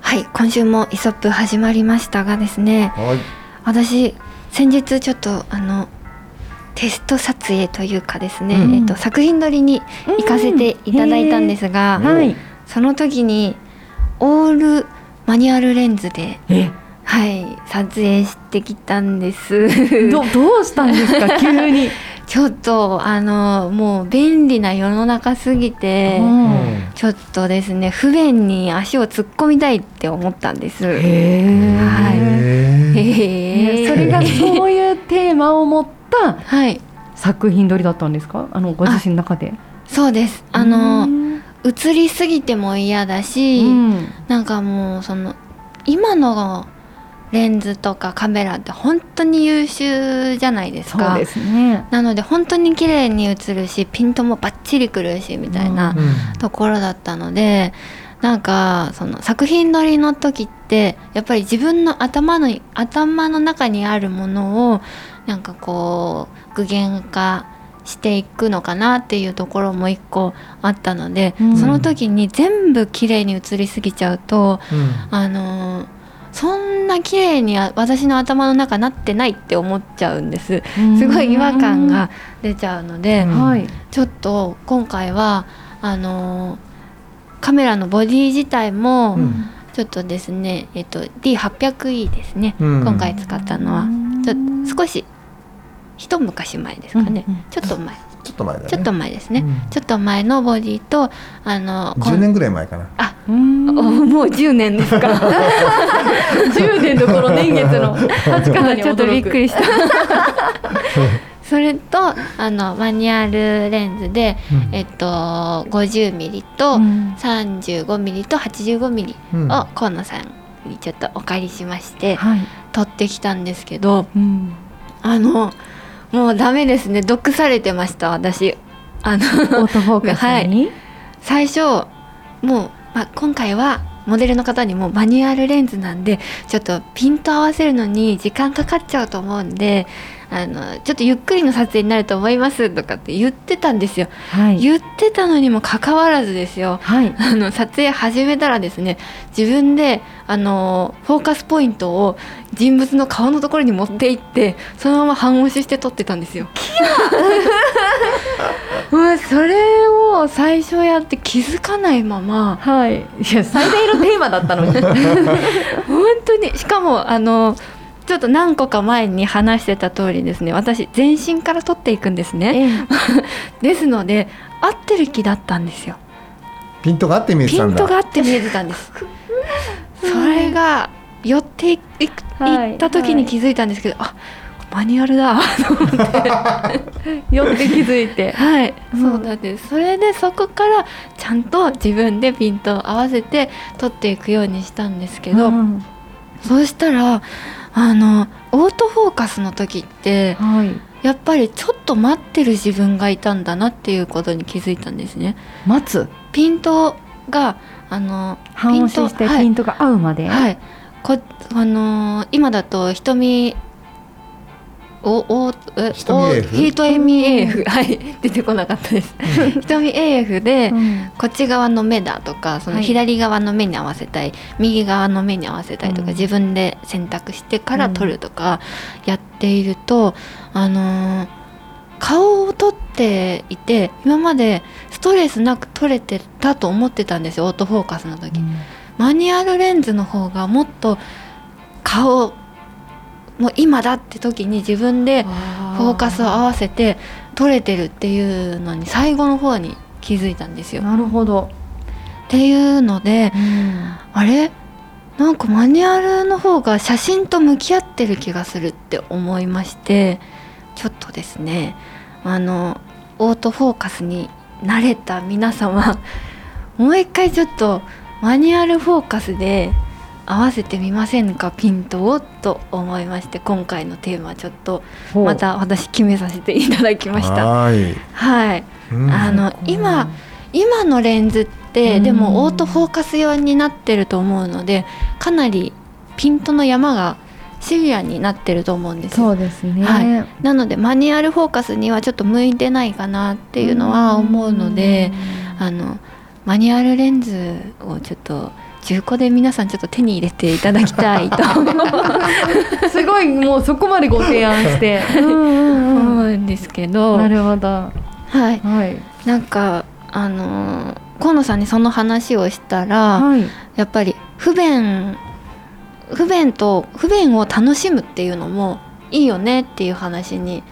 はい、今週もイソップ始まりましたがですね、はい。私先日ちょっとあのテスト撮影というかですね、うんえっと作品撮りに行かせていただいたんですが、うん。その時にオールマニュアルレンズでえ、はい撮影してきたんです。ど、どうしたんですか、急に。ちょっとあのもう便利な世の中すぎて。うん。ちょっとですね不便に足を突っ込みたいって思ったんです。へはい。それがそういうテーマを持ったはい。作品撮りだったんですか？あのご自身の中で。そうです。あうのん。映りすぎても嫌だし、うん。なんかもうその今のレンズとかカメラって本当に優秀じゃないですか。そうですね。なので本当に綺麗に映るしピントもバッチリくるしみたいなところだったのでなんかその作品撮りの時ってやっぱり自分の頭の頭の中にあるものをなんかこう具現化していくのかなっていうところも一個あったので、うん。その時に全部綺麗に映りすぎちゃうとうん。あのーそんな綺麗にあ私の頭の中なってないって思っちゃうんです。すごい違和感が出ちゃうので、ちょっと今回はあのーカメラのボディ自体もうん。ちょっとですね、えっと D800E ですね、うん。今回使ったのは。ちょっと少し一昔前ですかね、ちょっと前ちょっと前だね。ちょっと前ですね、うん。ちょっと前のボディとあのこん10年ぐらい前かな。あもう10年ですか。10年どころ年月の経ち方にちょっとびっくりりした。それとあのマニュアルレンズで、えっと 50mm と 35mm と 85mm うん。を河野さんにちょっとお借りしましてはい。撮ってきたんですけどうん。あのもうダメですね。毒されてました私。あのオートフォーカスに？最初もう、まあ、今回はモデルの方にもマニュアルレンズなんでちょっとピント合わせるのに時間かかっちゃうと思うんであのちょっとゆっくりの撮影になると思いますとかって言ってたんですよ。はい。言ってたのにもかかわらずですよ。はい。あの撮影始めたらですね自分であのフォーカスポイントを人物の顔のところに持っていってそのまま半押しして撮ってたんですよ。も うそれを最初やって気づかないまま。はい。いや最大のテーマだったのに。本当に。しかもあのちょっと何個か前に話してた通りですね。私全身から撮っていくんですね。ですので合ってる気だったんですよ。ピントがあって見えてピンたんだ。トがあって見えてたんです。それが寄っていった時に気づいたんですけど、あマニュアルだ。と思って。よって気づいて。はい、うん。そうなんです。それでそこからちゃんと自分でピントを合わせて撮っていくようにしたんですけど、うん。そうしたらあのオートフォーカスの時ってはい。やっぱりちょっと待ってる自分がいたんだなっていうことに気づいたんですね。待つ？ピントがあの半押ししてはい。ピントが合うまで？はい、こあのー今だと瞳おおえ瞳お AF？瞳 AF はい。出てこなかったです。瞳 AF で、うん。こっち側の目だとかそのはい。左側の目に合わせたい、右側の目に合わせたいとか、うん。自分で選択してから撮るとかやっていると、あのー顔を撮っていて今までストレスなく撮れてたと思ってたんですよオートフォーカスの時、マニュアルレンズの方がもっと顔もう今だって時に自分でフォーカスを合わせて撮れてるっていうのに最後の方に気づいたんですよ。なるほど、っていうのであれ？なんかマニュアルの方が写真と向き合ってる気がするって思いましてちょっとですねあのオートフォーカスに慣れた皆様もう一回ちょっとマニュアルフォーカスで合わせてみませんかピントをと思いまして今回のテーマちょっとまた私決めさせていただきました。はーい。あの今今のレンズってうん。でもオートフォーカス用になってると思うのでかなりピントの山がシビアになってると思うんですよ。そうですね、はい。なのでマニュアルフォーカスにはちょっと向いてないかなっていうのは思うのであのマニュアルレンズをちょっと中古で皆さんちょっと手に入れていただきたいとす。ごいもうそこまでご提案して。思うんですけど。なるほど。はい。はい。なんかあの河野さんにその話をしたら、はい。やっぱり不便不便と不便を楽しむっていうのもいいよねっていう話に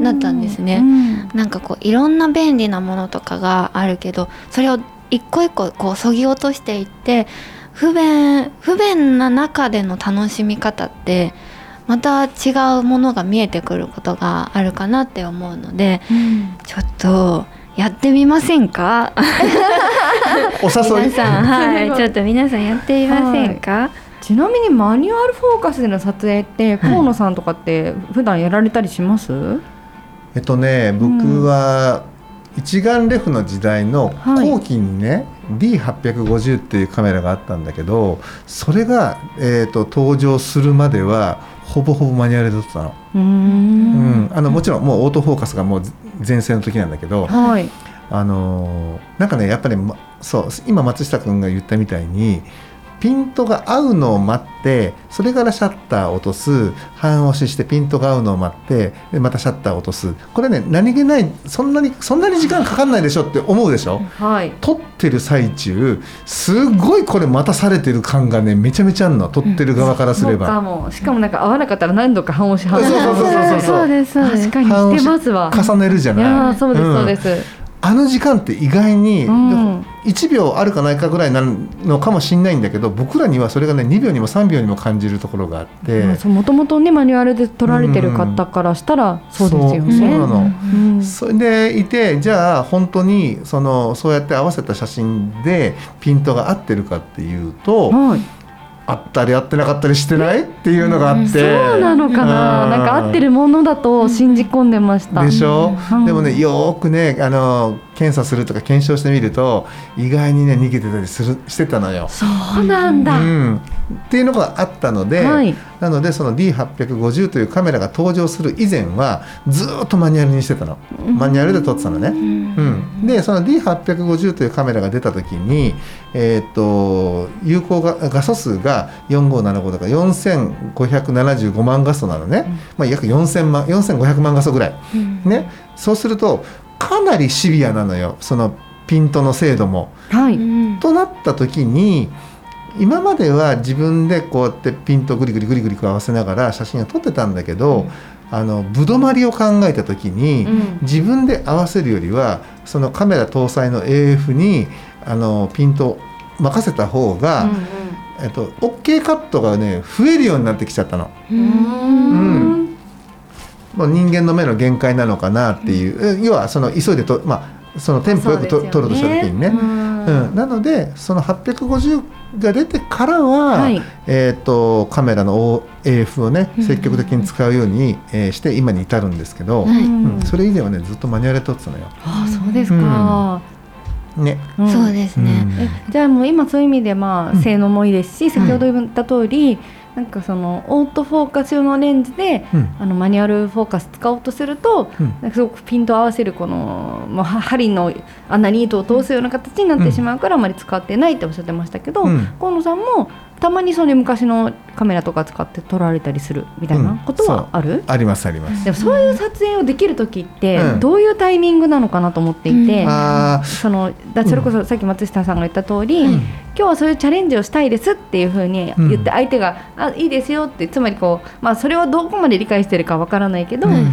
なったんですね。うん。なんかこういろんな便利なものとかがあるけどそれを一個一個こうそぎ落としていって不便不便な中での楽しみ方ってまた違うものが見えてくることがあるかなって思うのでちょっとやってみませんか？お誘い？皆さんはい。ちょっと皆さんやってみませんか、ちなみにマニュアルフォーカスでの撮影って河野さんとかって普段やられたりします、えっとね、僕は一眼レフの時代のはい。後期にね、D850 っていうカメラがあったんだけどそれが、えー、と登場するまではほぼほぼマニュアルで撮ってたの,、うん。ん。あのもちろんもうオートフォーカスがもう前世の時なんだけど、はい。あのーなんかねやっぱり、まそう今松下君が言ったみたいにピントが合うのを待ってそれからシャッターを落とす。半押ししてピントが合うのを待ってでまたシャッターを落とす。これね何気ないそんなにそんなに時間かかんないでしょって思うでしょ？はい。撮ってる最中すごいこれ待たされてる感がねめちゃめちゃあるの。撮ってる側からすれそうかば。も。しかもなんか合わなかったら何度か半押し半押しそうそうそうそうそう。ですそうです。確かにしてますわ。重ねるじゃいない？やーそうですそうでん。す、あの時間って意外に、うん。1秒あるかないかぐらいなのかもしれないんだけど僕らにはそれがね2秒にも3秒にも感じるところがあって、もともとねマニュアルで撮られてる方からしたらそうですよね。そうそうなの。うん。それでいてじゃあ本当にそのそうやって合わせた写真でピントが合ってるかっていうとはい、合ったり合ってなかったりしてない？っていうのがあって、そうなのかな、うん。なんか合ってるものだと信じ込んでました。でしょ、うん。でもねよーくねあの検査するとか検証してみると意外にね逃げてたりするしてたのよ。そうなんだ。うん、っていうのがあったので、はい。なのでその D850 というカメラが登場する以前はずーっとマニュアルにしてたの。マニュアルで撮ってたのね。うん、でその D850 というカメラが出た時に、えー、と有効が画素数が4575だから4575万画素なのね、まあ、約4000万4500万画素ぐらい、ね、そうするとかなりシビアなのよそのピントの精度も。はい。となった時に今までは自分でこうやってピントグリグリグリグリ合わせながら写真を撮ってたんだけど、あのぶどまりを考えた時に、うん自分で合わせるよりはそのカメラ搭載の AF にあのピントを任せた方が、えっと、OK カットがね増えるようになってきちゃったの。うんうんもう人間の目の限界なのかなっていう、要はその急いでと、まあ、そのテンポよくと、ね。撮ろうとした時にね。うん。うん、なのでその850が出てからは、はい。えー、とカメラの AF をねうん。積極的に使うように、えーして今に至るんですけど、はい。うん。それ以前はねずっとマニュアルで撮ってたのよ。あそうですか。ね。うん。そうですね、えじゃあもう今そういう意味でまあうん。性能もいいですし、先ほど言った通り、なんかそのオートフォーカス用のレンズで、うん。あのマニュアルフォーカス使おうとすると、うん。なんかすごくピント合わせるこの、まあ、は針の穴に糸を通すような形になってしまうからあまり使ってないっておっしゃってましたけど、うん。河野さんもたまにそれ昔のカメラとか使って撮られたりするみたいなことはある、ありますあります。でもそういう撮影をできる時ってうん。どういうタイミングなのかなと思っていて、うん。あそのだそれこそさっき松下さんが言った通り、うん。今日はそういうチャレンジをしたいですっていうふうに言って相手が、あいいですよってつまりこう、まあ、それをどこまで理解してるかわからないけど、ーうん。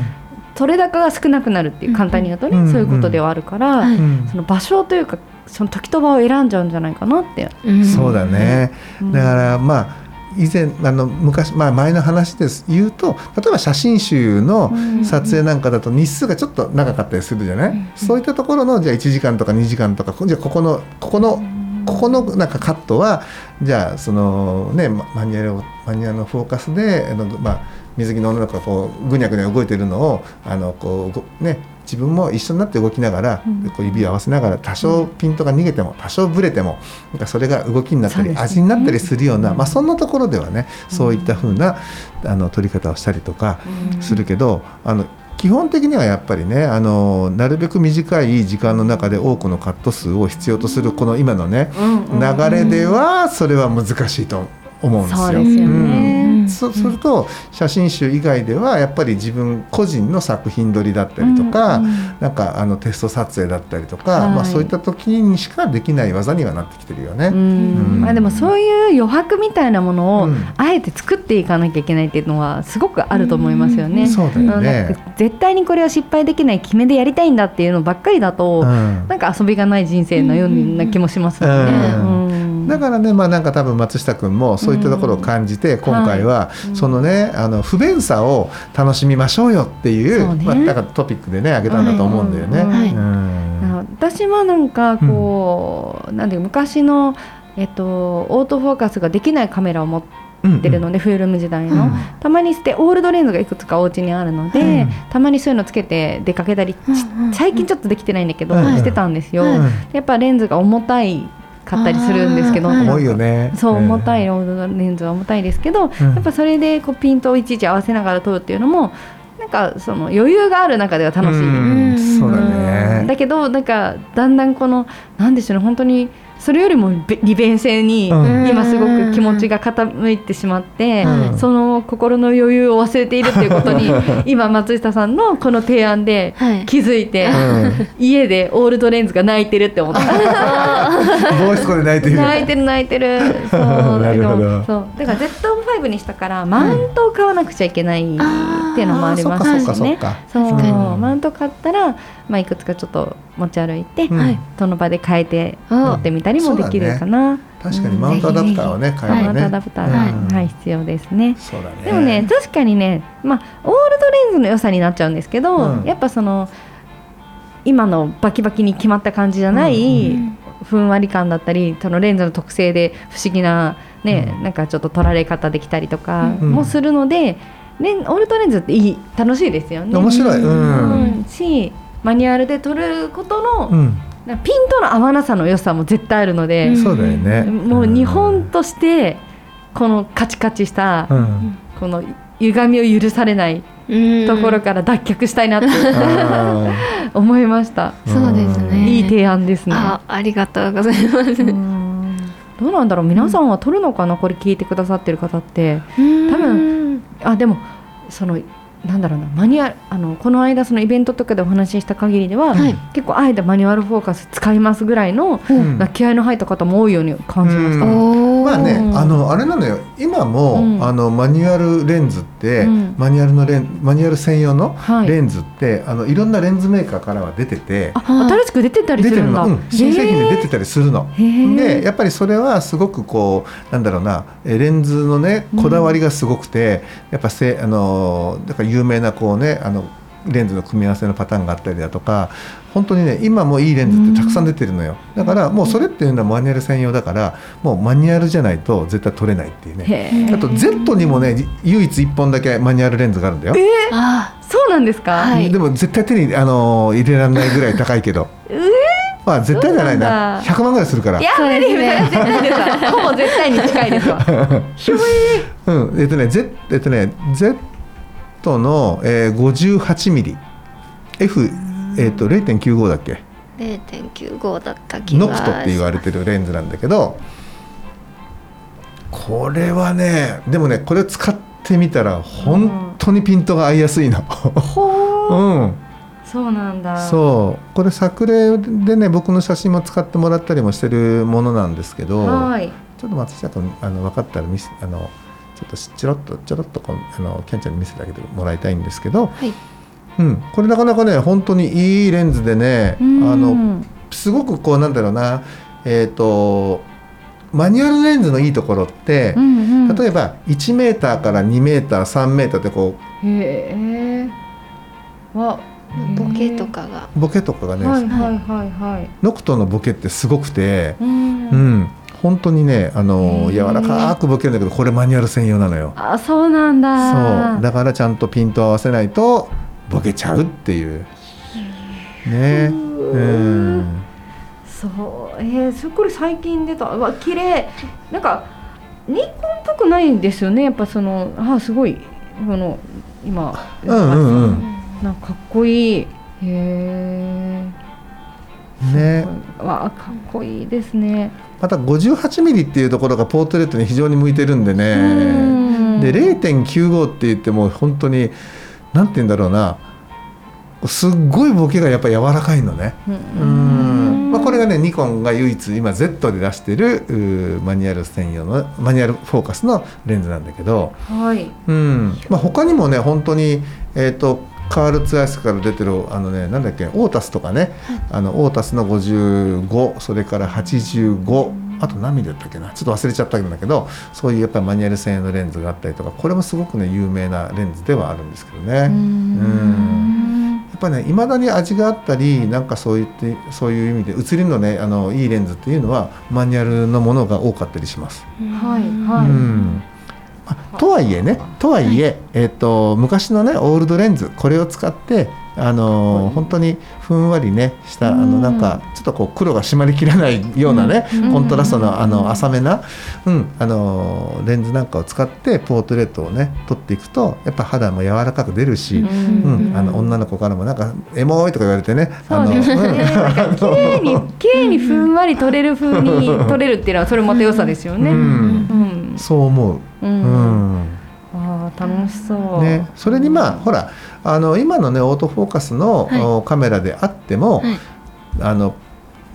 取れ高が少なくなるっていう簡単に言うとね、うん。そういうことではあるから、その場所というかその時と場を選んじゃうんじゃないかなって、うん。そうだね、うん。だからまあ以前あの昔、まあ、前の話です。言うと例えば写真集の撮影なんかだと日数がちょっと長かったりするじゃない、そういったところのじゃあ1時間とか2時間とかじゃあここのここのここのなんかカットはじゃあそのねママニュアルをマニュアルのフォーカスであの、まあ、水着の女の子がこうぐにゃぐにゃ動いてるのをあのこうごね自分も一緒になって動きながら、うん。こう指を合わせながら多少ピントが逃げても多少ブレてもなんかそれが動きになったり、味になったりするような、うん。まあ、そんなところではねそういった風なあの撮り方をしたりとかするけど、あの基本的にはやっぱりねあのなるべく短い時間の中で多くのカット数を必要とするこの今のね流れではそれは難しいと思うんですよ。そうですよね。うんそうすると写真集以外ではやっぱり自分個人の作品撮りだったりとか、うんうん。なんかあのテスト撮影だったりとか、はい。まあ、そういった時にしかできない技にはなってきてるよね。まあ、でもそういう余白みたいなものをうん。あえて作っていかなきゃいけないっていうのはすごくあると思いますよね。そうだようんね絶対にこれは失敗できない決めでやりたいんだっていうのばっかりだと、うん。なんか遊びがない人生のような気もしますよね。うん。うんだからね、まあ、なんか多分松下君もそういったところを感じて、今回はうんそのね、あの不便さを楽しみましょうよっていうそうね。まあ、だからトピックでねあげたんだと思うんだよね。私はなんかこう、なんで昔の、えっと、オートフォーカスができないカメラを持ってるので、フィルム時代の、うん。たまにしてオールドレンズがいくつかお家にあるので、うん。たまにそういうのつけて出かけたり、ち最近ちょっとできてないんだけど、うん。してたんですよ、うん。やっぱレンズが重たいかったりするんですけど、重いよね。そううん重たいロードレンズは重たいですけど、うんやっぱそれでこうピントをいちいち合わせながら撮るっていうのもなんかその余裕がある中では楽しい。うんそうだうんね。だけどなんかだんだんこのなんでしょうね本当にそれよりもべ利便性にうん。今すごく気持ちが傾いてしまって、うん。その心の余裕を忘れているっていうことに 今松下さんのこの提案ではい。気づいて、うん。家でオールドレンズが泣いてるって思った。ボイスコで泣いている。泣いてる泣いてる。そうなるほど。そう。だから Z5 にしたからマウントを買わなくちゃいけないっていうのもありますしね。そっかそう確か。にマウント買ったら、まあ、いくつかちょっと持ち歩いて、その場で変えてうん持ってみたりもできるかな、確かにマウントアダプターをね変えばね。マウントアダプターが、うん。はい、必要ですね。そうだね。でもね確かにね、まあ、オールドレンズの良さになっちゃうんですけど、うん。やっぱその今のバキバキに決まった感じじゃない、うん。ふんわり感だったりそのレンズの特性で不思議な、ねうん。なんかちょっと撮られ方できたりとかうん。もするので、レンオールドレンズっていい楽しいですよね。面白い。う。うんん。しマニュアルで撮ることの、うん。ピントの合わなさの良さも絶対あるので、うんそうだよね。もう日本としてこのカチカチした、うん。この歪みを許されないうんところから脱却したいなっ 思いました。そうですねいい提案ですね。あありがとうございます。うんどうなんだろう皆さんは撮るのかな？これ聞いてくださってる方って多分あでもそのなんだろうなマニュアルあのこの間そのイベントとかでお話しした限りでは、はい。結構あえてマニュアルフォーカス使いますぐらいの、うん。な気合いの入った方も多いように感じました。まあね、あのあれなのよ。今も、うん。あのマニュアルレンズって、うん。マニュアルのレンマニュアル専用のはい。レンズって、あのいろんなレンズメーカーからは出ててあ新しく出てたりするんだ。うん、新製品で出てたりするの。でやっぱりそれはすごくこうなんだろうなえレンズのねこだわりがすごくて、やっぱせあのだから有名なこうねあのレンズの組み合わせのパターンがあったりだとか本当にね今もいいレンズってたくさん出てるのよ。だからもうそれっていうのはマニュアル専用だからもうマニュアルじゃないと絶対撮れないっていうね。あと Z にもね唯一1本だけマニュアルレンズがあるんだよ、あそうなんですか？はい。でも絶対手にあの入れられないぐらい高いけど。まあ絶対じゃないな。なんだ？100万ぐらいするから。いや無理無理絶対ですわほぼ絶対に近いですわ。うん、えっとね、Z、えっとね、Z の、えー、58ミリ、F、えっと0.95だっけ、0.95だった気がノクトって言われてるレンズなんだけど、これはね、でもね、これ使ってみたら本当にピントが合いやすいの。うん、そうなんだ。そう、これ作例でね、僕の写真も使ってもらったりもしてるものなんですけど、はい。ちょっと松下君あの分かったら見せあのちょっとちょろっとちょろっとこうあのケンちゃんに見せてあげてもらいたいんですけど、はいうん、これなかなかね本当にいいレンズでね、あのすごくこうなんだろうなえっ、とマニュアルレンズのいいところって、うんうん、例えば1メーターから2メーター3メーターってこへえわボケとかが。うボケとかがね、はいはいはいはい。ノクトのボケってすごくて、うん。うん、本当にねあの柔らかくボケるんだけどこれマニュアル専用なのよ。あそうなんだ。そう。だからちゃんとピント合わせないとボケちゃうっていう。ね。うんそう。えー、それこれ最近出た。うわ綺麗。なんかニコンっぽくないんですよね。やっぱそのあすごい。この今うんうんうん。なんかかっこいい。へえね。わかっこいいですね。また58ミリっていうところがポートレートに非常に向いてるんでうねん。で0.95って言っても本当になんて言うんだろうな。すっごいボケがやっぱ柔らかいのね。ううん。まあ、これがねニコンが唯一今 Z で出してるマニュアル専用のマニュアルフォーカスのレンズなんだけど、はい。うん。まあ、他にもね本当にえっ、とカールツアイスから出てるあのねなんだっけオータスとかね、あのオータスの55それから85あと何ミリだったっけな？ちょっと忘れちゃったんだけどそういうやっぱりマニュアル専用のレンズがあったりとかこれもすごくね有名なレンズではあるんですけどね。うん。やっぱね未だに味があったりなんかそういってそういう意味で写りのねあのいいレンズっていうのはマニュアルのものが多かったりします。はいはい。うん。あとはいえねとはいえ、えっと昔のねオールドレンズこれを使ってあのー本当にふんわりねしたあうんのなんかちょっとこう黒が締まりきらないようなね、うんコントラストのあうんの浅めな、うんあのーレンズなんかを使ってポートレートをね撮っていくとやっぱ肌も柔らかく出るし、うんうん、あの女の子からもなんかエモいとか言われてね、そうですね。綺麗に綺麗にふんわり取れる風に取れるっていうのはそれまた良さですよね。ううんん。そう思う。う。うんん。ああ楽しそう。ね、それにまあほらあの今のねオートフォーカスの、はい。おカメラであっても、はい。あの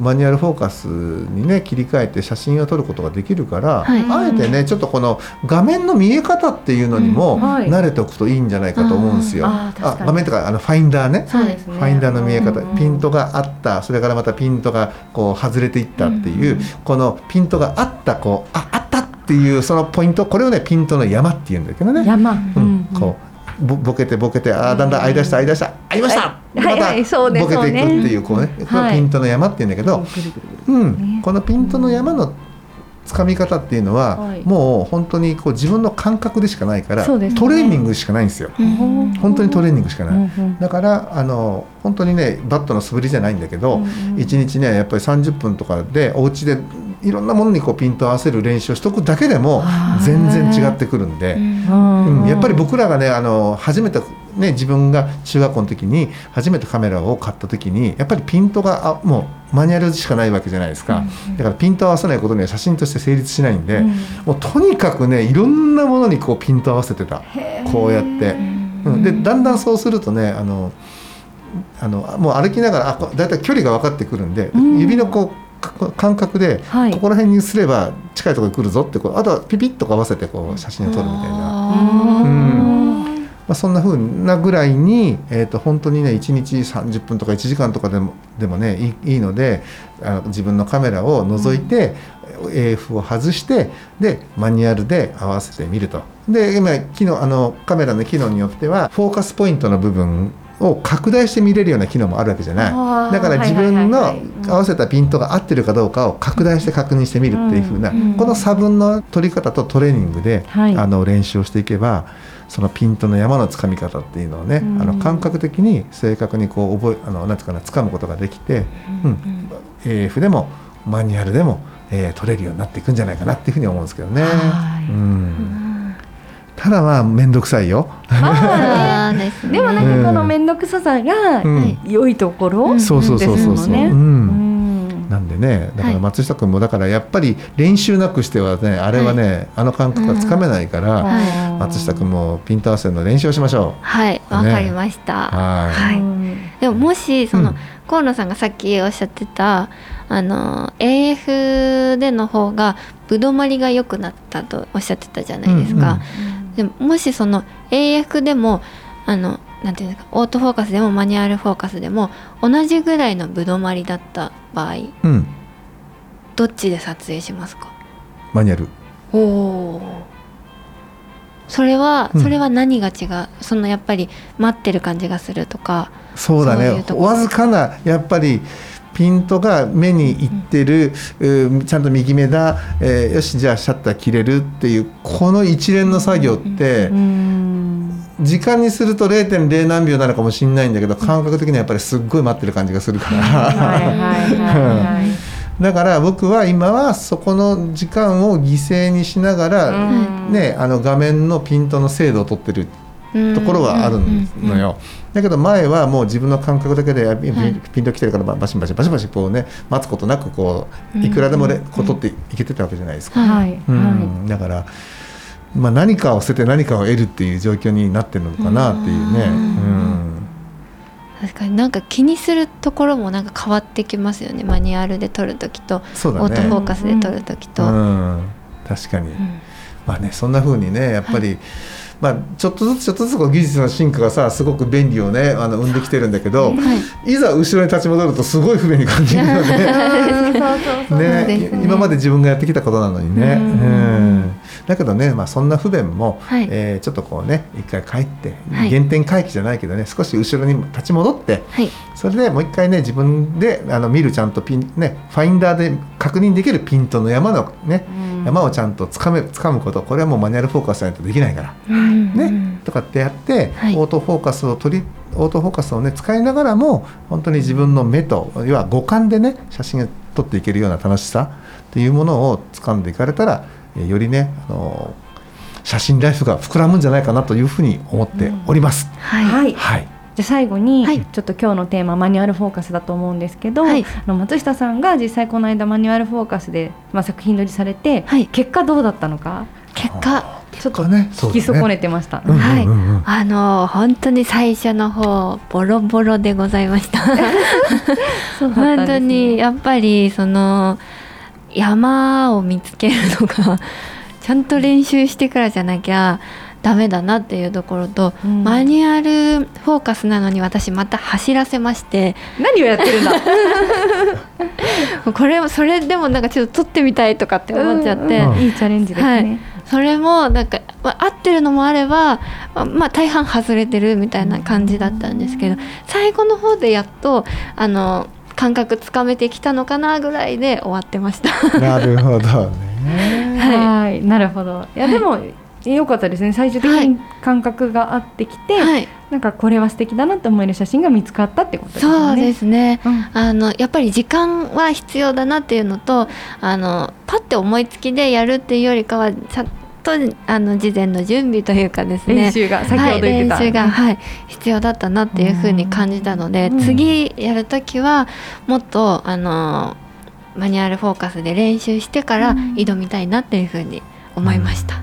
マニュアルフォーカスにね切り替えて写真を撮ることができるから、はい。あえてねちょっとこの画面の見え方っていうのにもうん。はい。慣れておくといいんじゃないかと思うんですよ。あー確かに。画面とかあのファインダーね。ね。ファインダーの見え方、うんうん。ピントがあった。それからまたピントがこう外れていったっていう、うん。このピントがあったこうああったっていうそのポイントこれをねピントの山っていうんだけどね。山。うん。こうぼボケてボケてあーだんだん合い出した合い出した。合いました、はい。はいはい。そうねボケていくっていうこうねピントの山っていうんだけど、うん。ねこのピントの山のつかみ方っていうのは、はい。もう本当にこう自分の感覚でしかないから、ね。トレーニングしかないんですよ、うん。本当にトレーニングしかない、うんうんだからあの本当にねバットの素振りじゃないんだけど、うんうん1日ねやっぱり30分とかでお家でいろんなものにこうピントを合わせる練習をしとくだけでも全然違ってくるんで。うん。うん、やっぱり僕らがねあの初めてね自分が中学校の時に初めてカメラを買った時にやっぱりピントがあもうマニュアルしかないわけじゃないですか、だからピントを合わせないことには写真として成立しないんで、うん。もうとにかくねいろんなものにこうピントを合わせてた。こうやって、うん、でだんだんそうするとねあのあのもう歩きながらあこだいたい距離が分かってくるんで、うん。指のこうか感覚で、はい。ここら辺にすれば近いところに来るぞってこうあとはピピッと合わせてこう写真を撮るみたいな。あまあ、そんな風なぐらいに、えー、と本当にね1日30分とか1時間とかでもでもねいいのであの自分のカメラを覗いて、AF を外してでマニュアルで合わせてみると。で今機能あのカメラの機能によってはフォーカスポイントの部分を拡大して見れるような機能もあるわけじゃあない。ーだから自分の合わせたピントが合ってるかどうかを拡大して確認してみるっていう風な、うんこの差分の取り方とトレーニングで、はい。あの練習をしていけばそのピントの山のつかみ方っていうのをね、うんあの感覚的に正確にこう覚えあのなんていうかな掴むことができて、うん AF でもマニュアルでも、えー取れるようになっていくんじゃないかなっていうふうに思うんですけどね。はい。うん、ただまあ面倒くさいよ。でもなんかこの面倒くささがうん。良いところ、うん。そうそうそうそうなんでねだかはい。ら松下君もだからやっぱり練習なくしてはねあれはね、あの感覚がつかめないから、はい。松下君もピント合わせの練習をしましょはい。わかりました、はい。でももしその、うん。河野さんがさっきおっしゃってたあの AF での方がぶどまりが良くなったとおっしゃってたじゃないですか、でももしその AF でもあのなんていうんですかオートフォーカスでもマニュアルフォーカスでも同じぐらいのぶどまりだった場合うん。どっちで撮影しますか？マニュアル。おおそれはうん。それは何が違う、そのやっぱり待ってる感じがするとかそうだね。わずかなやっぱりピントが目にいってる、うんちゃんと右目だ、えーよしじゃあシャッター切れるっていうこの一連の作業って、うん。時間にすると0.0何秒なのかもしれないんだけど感覚的にはやっぱりすっごい待ってる感じがするから、だから僕は今はそこの時間を犠牲にしながら、うん。ね、あの画面のピントの精度を取ってるところはあるのよ。だけど前はもう自分の感覚だけでピンはい。ピント来てるからバシバシバシバシこうね待つことなくこういくらでもねうん。こう取っていけてたわけじゃないですか。だから、まあ、何かを捨てて何かを得るっていう状況になってるのかなっていうね。確かになんか気にするところもなんか変わってきますよね。マニュアルで撮る時と、オートフォね。ーカスで撮る時と、うん、確かに。うん。まあね、そんな風にねやっぱり、まあ、ちょっとずつちょっとずつこう技術の進化がさすごく便利をねあの生んできてるんだけど、はい。いざ後ろに立ち戻るとすごい不便に感じるよね。ね。今まで自分がやってきたことなのにね。うん。うんだけどね、まあ、そんな不便も、はい。えーちょっとこうね一回帰って、はい。原点回帰じゃないけどね少し後ろに立ち戻ってはい。それでもう一回ね自分であの見るちゃんとピン、ね、ファインダーで確認できるピントの山の、ねうん。山をちゃんとつかめ掴むことこれはもうマニュアルフォーカスじゃないとできないから。うん。ね。うんとかってやって、はい。オートフォーカスを取りオートフォーカスをね使いながらも本当に自分の目と要は五感でね写真を撮っていけるような楽しさっていうものを掴んでいかれたらえーよりね、あの写真ライフが膨らむんじゃないかなというふうに思っております。はい、はい。はい、じゃあ最後に、はい。ちょっと今日のテーママニュアルフォーカスだと思うんですけど、はい。あの松下さんが実際この間マニュアルフォーカスで、まあ、作品撮りされて、はい。結果どうだったのか結果。ちょっと聞き損ねてました。うんはいうんうん。うんあの本当に最初の方ボロボロでございました。たね。本当にやっぱりその山を見つけるのが ちゃんと練習してからじゃなきゃダメだなっていうところと、うん。マニュアルフォーカスなのに私また走らせまして何をやってるんだ？これをそれでもなんかちょっと撮ってみたいとかって思っちゃって、うんいいチャレンジですね。それもなんか、まあ、合ってるのもあればままあ大半外れてるみたいな感じだったんですけど最後の方でやっとあの感覚つかめてきたのかなぐらいで終わってました。なるほどね。はい、なるほど。いや、でも良かったですね。最終的に感覚が合ってきて、はい、なんかこれは素敵だなって思える写真が見つかったってことですね。そうですね。うんあのやっぱり時間は必要だなっていうのとあのパッて思いつきでやるっていうよりかはちゃんとあの事前の準備というかですね。練習が先ほど言ってた、はい、練習が、はい、必要だったなっていうふうに感じたので、うん。次やる時はもっとあのマニュアルフォーカスで練習してからうん。挑みたいなっていうふうに思いました。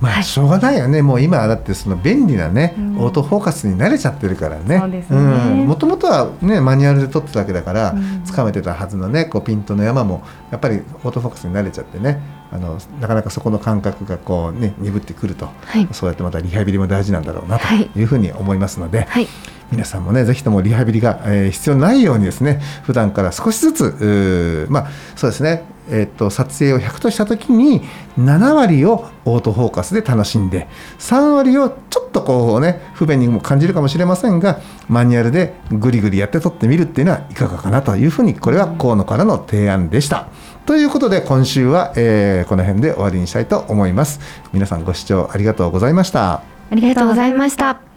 まあはい。しょうがないよね。もう今はだってその便利なね、うん。オートフォーカスに慣れちゃってるからね。そうですね。もともとはねマニュアルで撮ってたわけだから、うん。つかめてたはずのねこうピントの山もやっぱりオートフォーカスに慣れちゃってねあのなかなかそこの感覚がこうね鈍ってくるとはい、そうやってまたリハビリも大事なんだろうなとはい。いうふうに思いますので、はい、皆さんもねぜひともリハビリが、え必要ないようにですね普段から少しずつまあそうですねえーっと撮影を100とした時に7割をオートフォーカスで楽しんで3割をちょっとこうね不便にも感じるかもしれませんがマニュアルでぐりぐりやって撮ってみるっていうのはいかがかなというふうにこれは河野からの提案でした。ということで今週は、えーこの辺で終わりにしたいと思います。皆さんご視聴ありがとうございました。ありがとうございま。した。